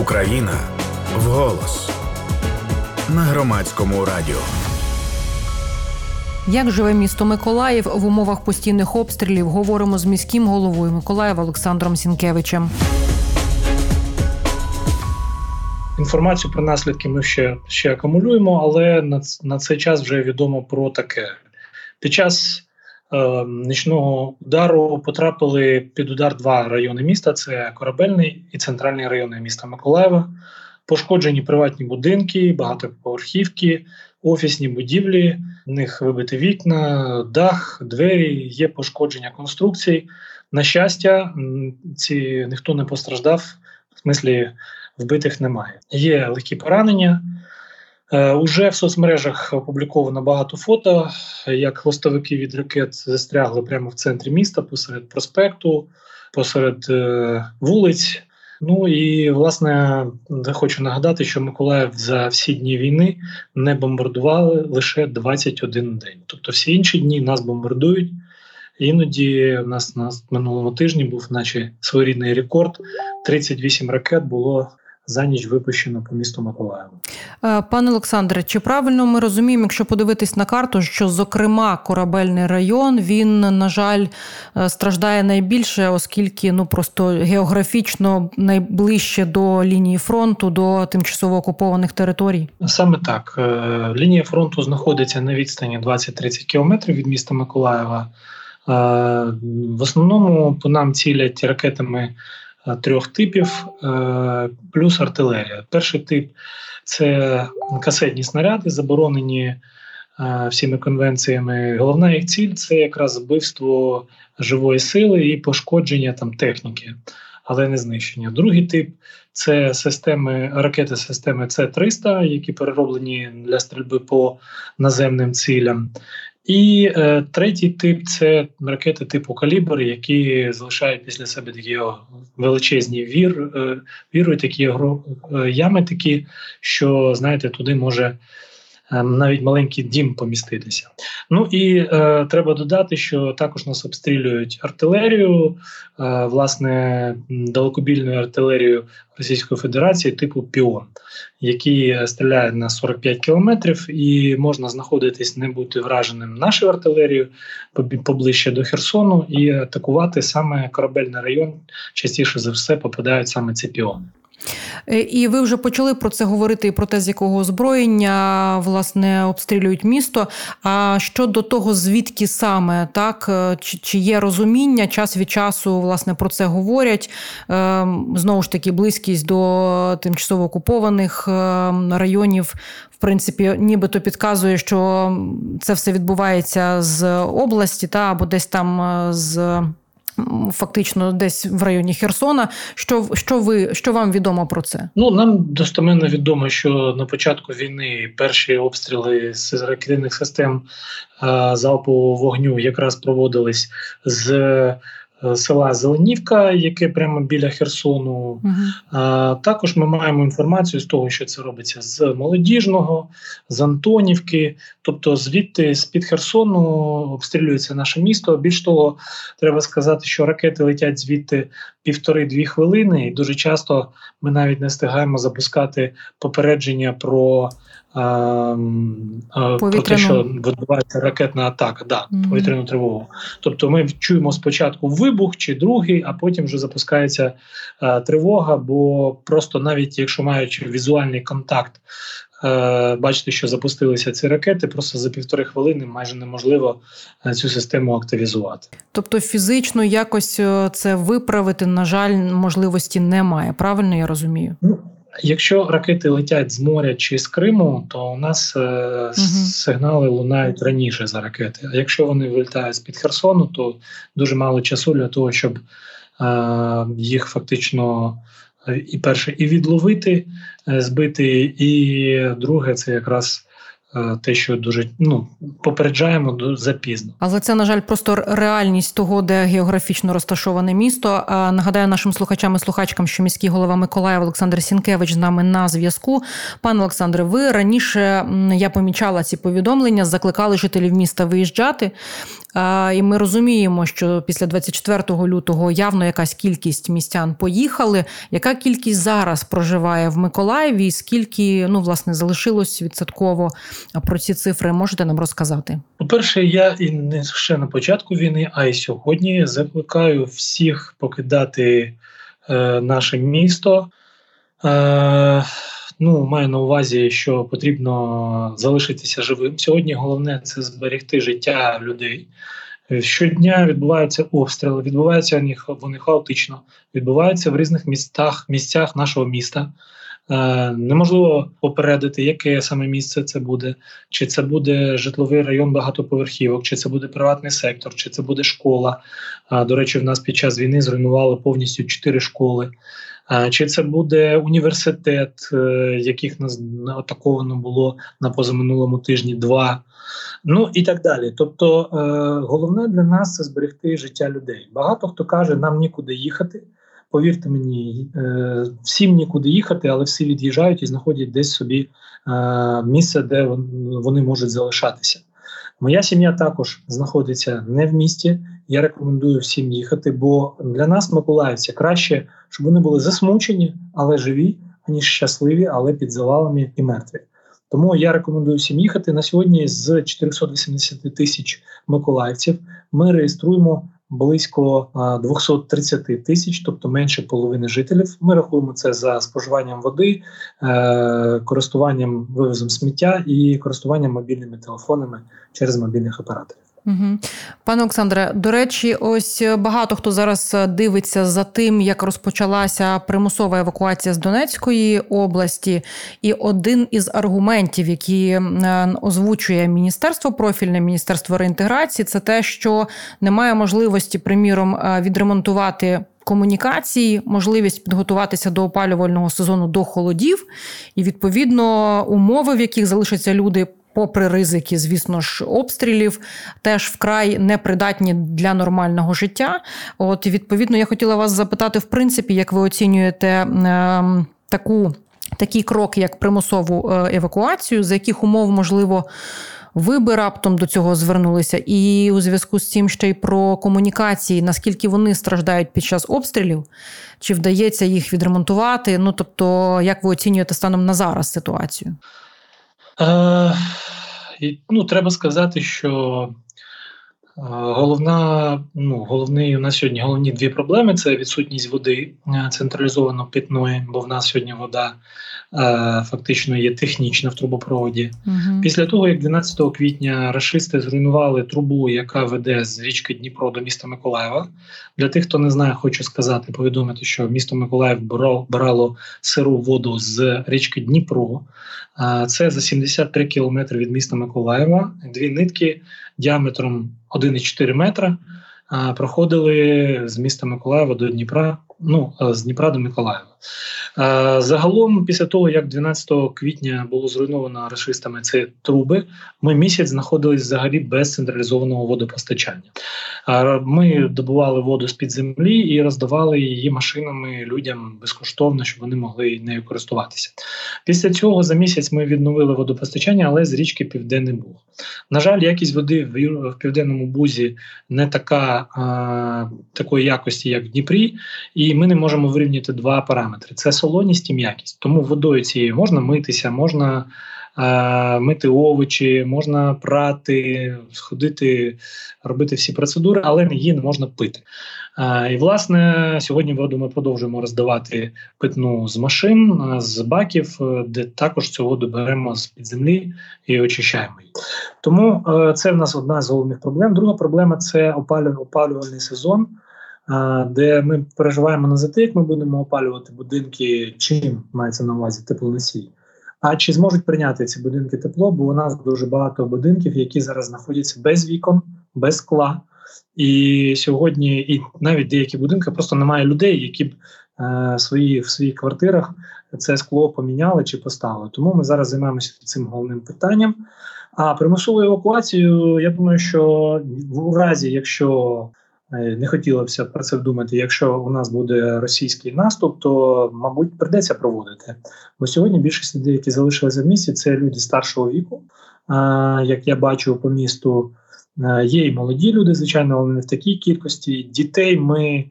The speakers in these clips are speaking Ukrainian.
Україна вголос на громадському радіо. Як живе місто Миколаїв в умовах постійних обстрілів? Говоримо з міським головою Миколаєва Олександром Сінкевичем. Інформацію про наслідки ми ще ще акумулюємо, але на на цей час вже відомо про таке. Під час нічного удару потрапили під удар два райони міста: це Корабельний і центральний райони міста Миколаєва. Пошкоджені приватні будинки, багатоповерхівки, офісні будівлі, в них вибиті вікна, дах, двері, є пошкодження конструкцій. На щастя, ці ніхто не постраждав, в смислі вбитих немає. Є легкі поранення. Е, уже в соцмережах опубліковано багато фото, як хвостовики від ракет застрягли прямо в центрі міста, посеред проспекту, посеред е, вулиць. Ну і власне хочу нагадати, що Миколаїв за всі дні війни не бомбардували лише 21 день. Тобто, всі інші дні нас бомбардують. Іноді у нас на минулому тижні був, наче своєрідний рекорд: 38 ракет було за ніч випущено по місту Миколаєву. Е, пане Олександре, чи правильно ми розуміємо, якщо подивитись на карту, що зокрема корабельний район він на жаль е, страждає найбільше, оскільки ну просто географічно найближче до лінії фронту, до тимчасово окупованих територій? Саме так е, лінія фронту знаходиться на відстані 20-30 кілометрів від міста Миколаєва. В основному по нам цілять ракетами трьох типів, е, плюс артилерія. Перший тип це касетні снаряди, заборонені е, всіми конвенціями. Головна їх ціль це якраз вбивство живої сили і пошкодження там техніки, але не знищення. Другий тип це системи ракети системи С-300, які перероблені для стрільби по наземним цілям. І е, третій тип це ракети типу калібр, які залишають після себе такі величезні вір, е, віри, такі е, ями, такі, що знаєте, туди може навіть маленький дім поміститися. Ну і е, треба додати, що також нас обстрілюють артилерію, е, власне, далекобільною артилерією Російської Федерації типу Піон, які стріляють на 45 кілометрів, і можна знаходитись, не бути враженим нашою артилерією поближче до Херсону і атакувати саме корабельний район. Частіше за все попадають саме ці піони. Е, і ви вже почали про це говорити і про те, з якого озброєння власне обстрілюють місто. А щодо того, звідки саме так е, чи, чи є розуміння, час від часу власне про це говорять. Ем, знову ж таки, близькість до тимчасово окупованих ем, районів. В принципі, нібито підказує, що це все відбувається з області, та або десь там е, з фактично десь в районі Херсона. Що що ви що вам відомо про це? Ну нам достоменно відомо, що на початку війни перші обстріли з ракетних систем залпового вогню якраз проводились з. Е, села Зеленівка, яке прямо біля Херсону. Uh-huh. Також ми маємо інформацію з того, що це робиться з молодіжного, з Антонівки, тобто звідти з під Херсону обстрілюється наше місто. Більш того, треба сказати, що ракети летять звідти півтори-дві хвилини, і дуже часто ми навіть не встигаємо запускати попередження про. Про те, що відбувається ракетна атака, да, mm-hmm. повітряну тривогу. Тобто ми чуємо спочатку вибух чи другий, а потім вже запускається а, тривога. Бо просто навіть якщо маючи візуальний контакт, бачите, що запустилися ці ракети, просто за півтори хвилини майже неможливо цю систему активізувати. Тобто фізично якось е, це виправити, на жаль, можливості немає. Правильно я розумію? Ну, Якщо ракети летять з моря чи з Криму, то у нас е, сигнали лунають раніше за ракети. А якщо вони вилітають з під Херсону, то дуже мало часу для того, щоб е, їх фактично е, і перше і відловити, е, збити, і друге це якраз Е, те, що дуже ну попереджаємо запізно. Але це на жаль просто реальність того, де географічно розташоване місто. Нагадаю нашим слухачам і слухачкам, що міський голова Миколаїв Олександр Сінкевич з нами на зв'язку. Пане Олександре, ви раніше я помічала ці повідомлення, закликали жителів міста виїжджати. І ми розуміємо, що після 24 лютого явно якась кількість містян поїхали. Яка кількість зараз проживає в Миколаєві? Скільки ну власне залишилось відсотково про ці цифри? Можете нам розказати? По перше, я і не ще на початку війни, а й сьогодні закликаю всіх покидати е, наше місто. Е, Ну, маю на увазі, що потрібно залишитися живим. Сьогодні головне це зберегти життя людей. Щодня відбуваються обстріли, відбуваються вони хаотично, відбуваються в різних містах, місцях нашого міста. Е, неможливо попередити, яке саме місце це буде, чи це буде житловий район багатоповерхівок, чи це буде приватний сектор, чи це буде школа. До речі, в нас під час війни зруйнували повністю чотири школи. Чи це буде університет, е, яких нас атаковано було на позаминулому тижні два, ну і так далі. Тобто, е, головне для нас це зберегти життя людей. Багато хто каже, нам нікуди їхати. Повірте мені, е, всім нікуди їхати, але всі від'їжджають і знаходять десь собі місце, де вони можуть залишатися. Моя сім'я також знаходиться не в місті. Я рекомендую всім їхати, бо для нас, миколаївці, краще, щоб вони були засмучені, але живі, аніж щасливі, але під завалами і мертві. Тому я рекомендую всім їхати на сьогодні. З 480 тисяч миколаївців ми реєструємо близько 230 тисяч, тобто менше половини жителів. Ми рахуємо це за споживанням води, е, користуванням вивозом сміття і користуванням мобільними телефонами через мобільних операторів. Угу. Пане Олександре, до речі, ось багато хто зараз дивиться за тим, як розпочалася примусова евакуація з Донецької області, і один із аргументів, які озвучує міністерство профільне міністерство реінтеграції, це те, що немає можливості, приміром, відремонтувати. Комунікації, можливість підготуватися до опалювального сезону до холодів, і відповідно умови, в яких залишаться люди попри ризики, звісно ж, обстрілів, теж вкрай непридатні для нормального життя. От відповідно, я хотіла вас запитати, в принципі, як ви оцінюєте е, таку. Такий крок, як примусову е, евакуацію, за яких умов можливо ви би раптом до цього звернулися, і у зв'язку з цим ще й про комунікації, наскільки вони страждають під час обстрілів, чи вдається їх відремонтувати? Ну тобто, як ви оцінюєте станом на зараз ситуацію? Е, ну, Треба сказати, що головна, ну, головний у нас сьогодні головні дві проблеми це відсутність води е, централізовано питної, бо в нас сьогодні вода Е, фактично є технічна в трубопроводі. Угу. Після того, як 12 квітня рашисти зруйнували трубу, яка веде з річки Дніпро до міста Миколаєва. Для тих, хто не знає, хочу сказати, повідомити, що місто Миколаїв брало сиру воду з річки Дніпро. Е, це за 73 кілометри від міста Миколаєва. Дві нитки діаметром 1,4 метра. Е, проходили з міста Миколаєва до Дніпра, ну з Дніпра до Миколаєва. Загалом, після того як 12 квітня було зруйновано рашистами ці труби, ми місяць знаходились взагалі без централізованого водопостачання. Ми добували воду з під землі і роздавали її машинами людям безкоштовно, щоб вони могли нею користуватися. Після цього за місяць ми відновили водопостачання, але з річки Південний Буг. На жаль, якість води в південному бузі не така а, такої якості, як в Дніпрі, і ми не можемо вирівняти два параметри: це солоність і м'якість. Тому водою цією можна митися, можна е, мити овочі, можна прати, сходити, робити всі процедури, але її не можна пити. Е, і власне сьогодні воду ми продовжуємо роздавати питну з машин, з баків, е, де також цю воду беремо з під землі і очищаємо її. Тому е, це в нас одна з головних проблем. Друга проблема це опалювальний сезон де ми переживаємо не за те, як ми будемо опалювати будинки, чим мається на увазі теплоносій, а чи зможуть прийняти ці будинки тепло, бо у нас дуже багато будинків, які зараз знаходяться без вікон, без скла. І сьогодні, і навіть деякі будинки просто немає людей, які б е, свої в своїх квартирах це скло поміняли чи поставили. Тому ми зараз займаємося цим головним питанням. А примусовою евакуацією, я думаю, що в разі, якщо не хотілося про це думати. Якщо у нас буде російський наступ, то мабуть придеться проводити. Бо сьогодні більшість людей, які залишилися в місті, це люди старшого віку. Як я бачу по місту, Є і молоді люди, звичайно, але не в такій кількості. Дітей ми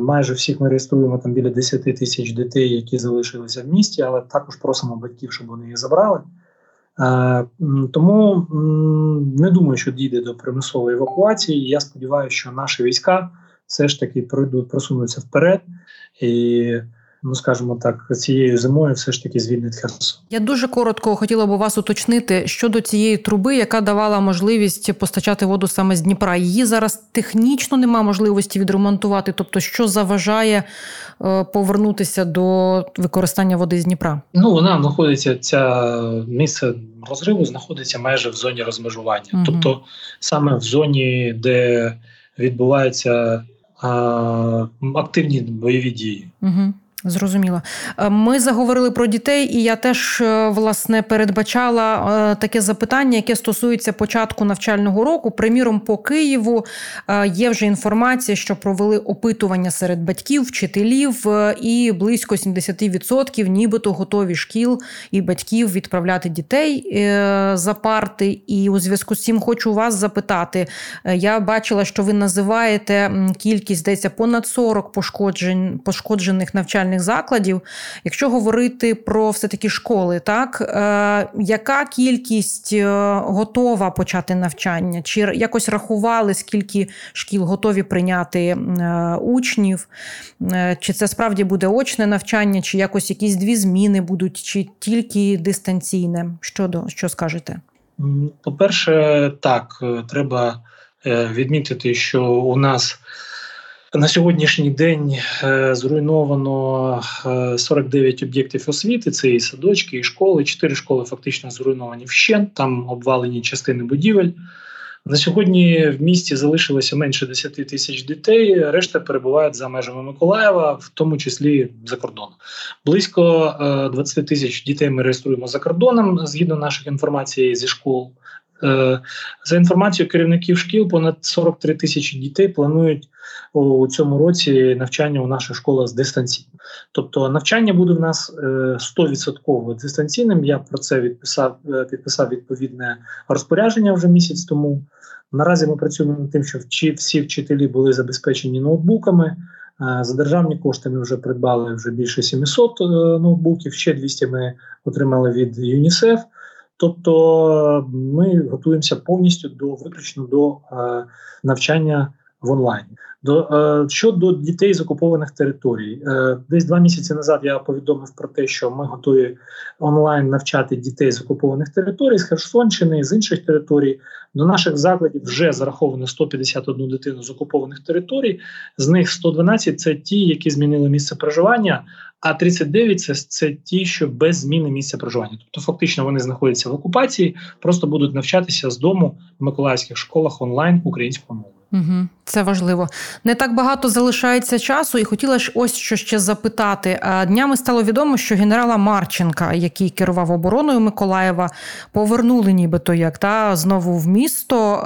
майже всіх ми реєструємо там біля 10 тисяч дітей, які залишилися в місті, але також просимо батьків, щоб вони їх забрали. Тому не думаю, що дійде до примусової евакуації. Я сподіваюся, що наші війська все ж таки пройдуть, просунуться вперед і ну скажімо так, цією зимою все ж таки звільнить Херсон. Я дуже коротко хотіла б вас уточнити щодо цієї труби, яка давала можливість постачати воду саме з Дніпра. Її зараз технічно немає можливості відремонтувати. Тобто, що заважає е, повернутися до використання води з Дніпра? Ну вона знаходиться ця місце розриву, знаходиться майже в зоні розмежування, угу. тобто саме в зоні, де відбуваються активні бойові дії. Угу. Зрозуміло. Е, ми заговорили про дітей, і я теж е, власне передбачала е, таке запитання, яке стосується початку навчального року. Приміром, по Києву є вже інформація, що провели опитування серед батьків, вчителів, і близько 70% нібито готові шкіл і батьків відправляти дітей за парти. І у зв'язку з цим хочу вас запитати. Я бачила, що ви називаєте кількість здається, понад 40 пошкоджень пошкоджених навчальних навчальних закладів. Якщо говорити про все таки школи, так е, яка кількість е, готова почати навчання? Чи якось рахували, скільки шкіл готові прийняти е, учнів? Е, чи це справді буде очне навчання, чи якось якісь дві зміни будуть, чи тільки дистанційне? Що до що скажете? По-перше, так, треба відмітити, що у нас на сьогоднішній день е, зруйновано 49 е, об'єктів освіти. Це і садочки, і школи. Чотири школи фактично зруйновані вщент, там обвалені частини будівель. На сьогодні в місті залишилося менше 10 тисяч дітей. Решта перебувають за межами Миколаєва, в тому числі за кордоном. Близько 20 е, тисяч дітей ми реєструємо за кордоном згідно наших інформацій зі школ. За інформацією керівників шкіл, понад 43 тисячі дітей планують у цьому році навчання у наших школах з дистанційно. Тобто навчання буде в нас 100% е, дистанційним. Я про це відписав, е, підписав відповідне розпорядження вже місяць тому. Наразі ми працюємо над тим, що всі вчителі були забезпечені ноутбуками. Е, за державні кошти ми вже придбали вже більше 700 ноутбуків. Ще 200 ми отримали від ЮНІСЕФ. Тобто ми готуємося повністю до виключно до навчання в онлайні. До е, щодо дітей з окупованих територій, е, десь два місяці назад я повідомив про те, що ми готові онлайн навчати дітей з окупованих територій з Херсонщини з інших територій. До наших закладів вже зараховано 151 дитину з окупованих територій. З них 112 – це ті, які змінили місце проживання. А 39 – це, це ті, що без зміни місця проживання. Тобто, фактично, вони знаходяться в окупації, просто будуть навчатися з дому в миколаївських школах онлайн українською мовою. Угу, Це важливо. Не так багато залишається часу, і хотіла ж ось що ще запитати. Днями стало відомо, що генерала Марченка, який керував обороною Миколаєва, повернули, нібито як та знову в місто.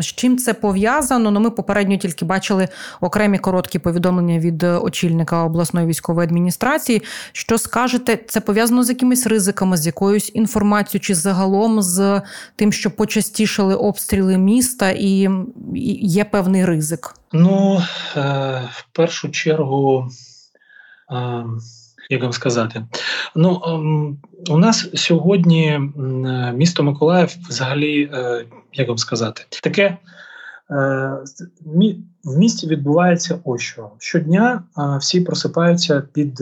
З чим це пов'язано? Ну, ми попередньо тільки бачили окремі короткі повідомлення від очільника обласної військової адміністрації. Що скажете, це пов'язано з якимись ризиками, з якоюсь інформацією, чи загалом з тим, що почастішали обстріли міста і є певний ризик? Ну е, в першу чергу. Е, як вам сказати, ну ем, у нас сьогодні місто Миколаїв, взагалі, е, як вам сказати, таке в місті відбувається ось що. Щодня всі просипаються під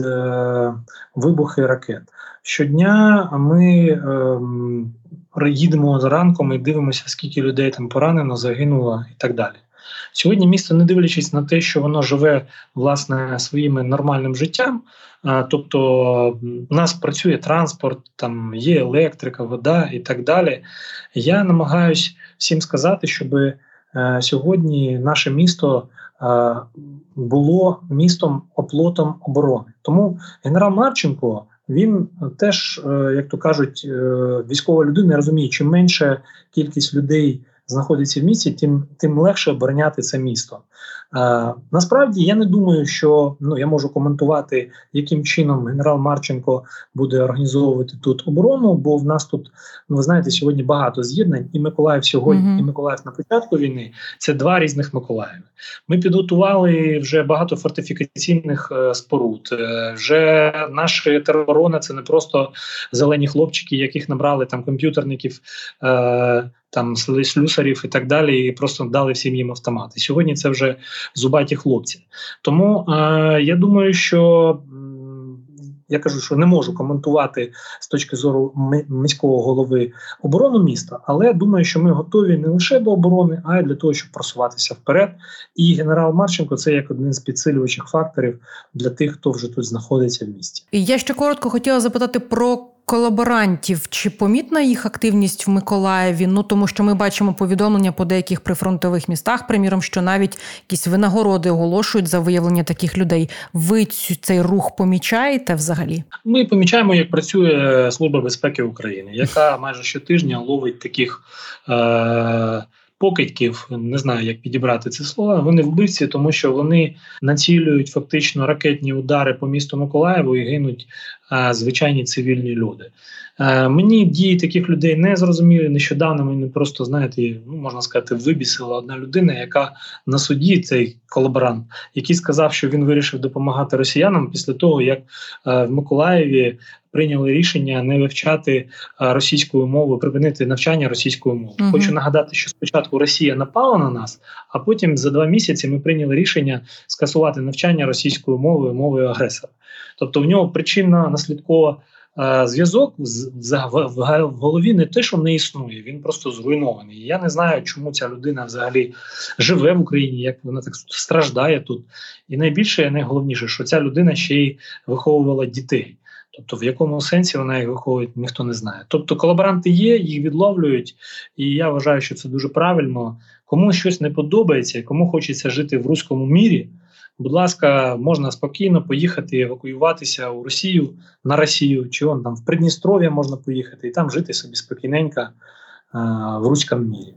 вибухи ракет. Щодня ми ем, їдемо зранком і дивимося, скільки людей там поранено, загинуло і так далі. Сьогодні місто, не дивлячись на те, що воно живе власне своїм нормальним життям. Тобто у нас працює транспорт, там є електрика, вода і так далі. Я намагаюсь всім сказати, щоб е, сьогодні наше місто е, було містом оплотом оборони. Тому генерал Марченко він теж, е, як то кажуть, е, військова людина розуміє, чим менше кількість людей знаходиться в місті, тим тим легше обороняти це місто. Е, насправді я не думаю, що ну я можу коментувати, яким чином генерал Марченко буде організовувати тут оборону, бо в нас тут ну ви знаєте сьогодні багато з'єднань, і Миколаїв сьогодні, mm-hmm. і Миколаїв на початку війни це два різних Миколаїви. Ми підготували вже багато фортифікаційних е, споруд. Е, вже наша тероборона це не просто зелені хлопчики, яких набрали там комп'ютерників. Е, там слюсарів і так далі, і просто дали всім їм автомати. Сьогодні це вже зубаті хлопці. Тому е, я думаю, що я кажу, що не можу коментувати з точки зору міського голови оборону міста, але думаю, що ми готові не лише до оборони, а й для того, щоб просуватися вперед. І генерал Марченко це як один з підсилюючих факторів для тих, хто вже тут знаходиться в місті. Я ще коротко хотіла запитати про колаборантів. Чи помітна їх активність в Миколаєві? Ну тому що ми бачимо повідомлення по деяких прифронтових містах, приміром, що навіть якісь винагороди оголошують за виявлення таких людей. Ви цю цей рух помічаєте взагалі? Ми помічаємо, як працює Служба безпеки України, яка майже щотижня ловить таких. Е- Покидьків, не знаю, як підібрати це слово. Вони вбивці, тому що вони націлюють фактично ракетні удари по місту Миколаєву і гинуть звичайні цивільні люди. Мені дії таких людей не зрозуміли. Нещодавно мені просто знаєте, ну можна сказати, вибісила одна людина, яка на суді цей колаборант, який сказав, що він вирішив допомагати росіянам після того, як в Миколаєві прийняли рішення не вивчати е, російською мовою, припинити навчання російською мовою. uh Хочу нагадати, що спочатку Росія напала на нас, а потім за два місяці ми прийняли рішення скасувати навчання російською мовою мовою агресора. Тобто в нього причинно наслідкова е, зв'язок в голові не те, що не існує, він просто зруйнований. Я не знаю, чому ця людина взагалі живе в Україні, як вона так страждає тут. І найбільше, найголовніше, що ця людина ще й виховувала дітей. Тобто, в якому сенсі вона їх виховує, ніхто не знає. Тобто, колаборанти є, їх відловлюють, і я вважаю, що це дуже правильно. Кому щось не подобається, кому хочеться жити в руському мірі. Будь ласка, можна спокійно поїхати евакуюватися у Росію на Росію, чи он там в Придністров'я можна поїхати і там жити собі спокійненько а, в руському мірі.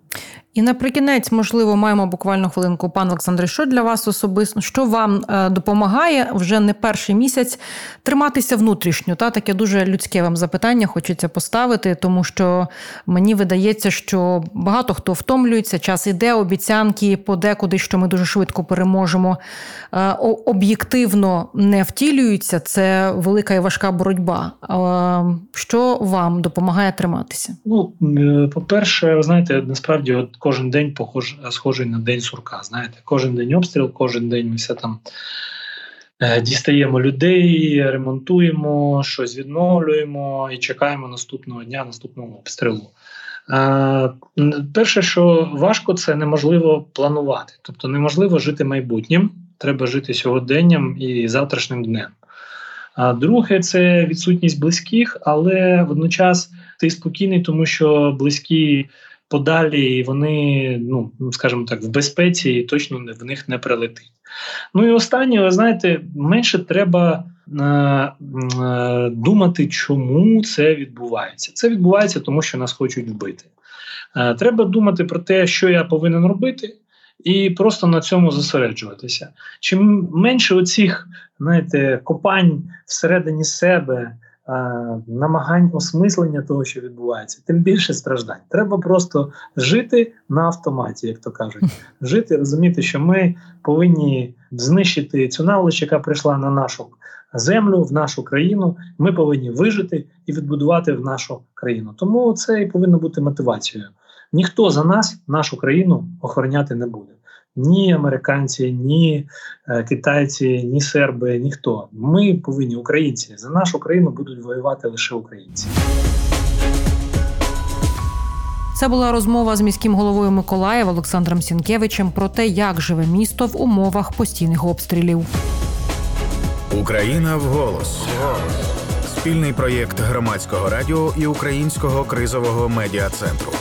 І наприкінець, можливо, маємо буквально хвилинку. Пан Олександре, що для вас особисто, що вам е, допомагає вже не перший місяць триматися внутрішньо? Та таке дуже людське вам запитання хочеться поставити, тому що мені видається, що багато хто втомлюється, час іде, обіцянки подекуди, що ми дуже швидко переможемо. Е, об'єктивно не втілюються. Це велика і важка боротьба. Е, що вам допомагає триматися? Ну, по-перше, ви знаєте, насправді от кожен день похож, схожий на день сурка. Знаєте, кожен день обстріл, кожен день ми все там е, дістаємо людей, ремонтуємо, щось відновлюємо і чекаємо наступного дня, наступного обстрілу. Е, перше, що важко, це неможливо планувати, тобто неможливо жити майбутнім, треба жити сьогоденням і завтрашнім днем. А друге, це відсутність близьких, але водночас ти спокійний, тому що близькі подалі, і вони, ну скажімо так, в безпеці і точно в них не прилетить. Ну і останнє, ви знаєте, менше треба е, е, думати, чому це відбувається. Це відбувається, тому що нас хочуть вбити. Е, треба думати про те, що я повинен робити. І просто на цьому зосереджуватися. Чим менше оцих знаєте, копань всередині себе, намагань осмислення того, що відбувається, тим більше страждань. Треба просто жити на автоматі, як то кажуть, жити, розуміти, що ми повинні знищити цю наволоч, яка прийшла на нашу землю, в нашу країну. Ми повинні вижити і відбудувати в нашу країну. Тому це і повинно бути мотивацією. Ніхто за нас нашу країну охороняти не буде ні американці, ні е, китайці, ні серби, ніхто. Ми повинні українці за нашу країну будуть воювати лише українці. Це була розмова з міським головою Миколаєва Олександром Сінкевичем про те, як живе місто в умовах постійних обстрілів. Україна в голос. Спільний проєкт громадського радіо і українського кризового медіа центру.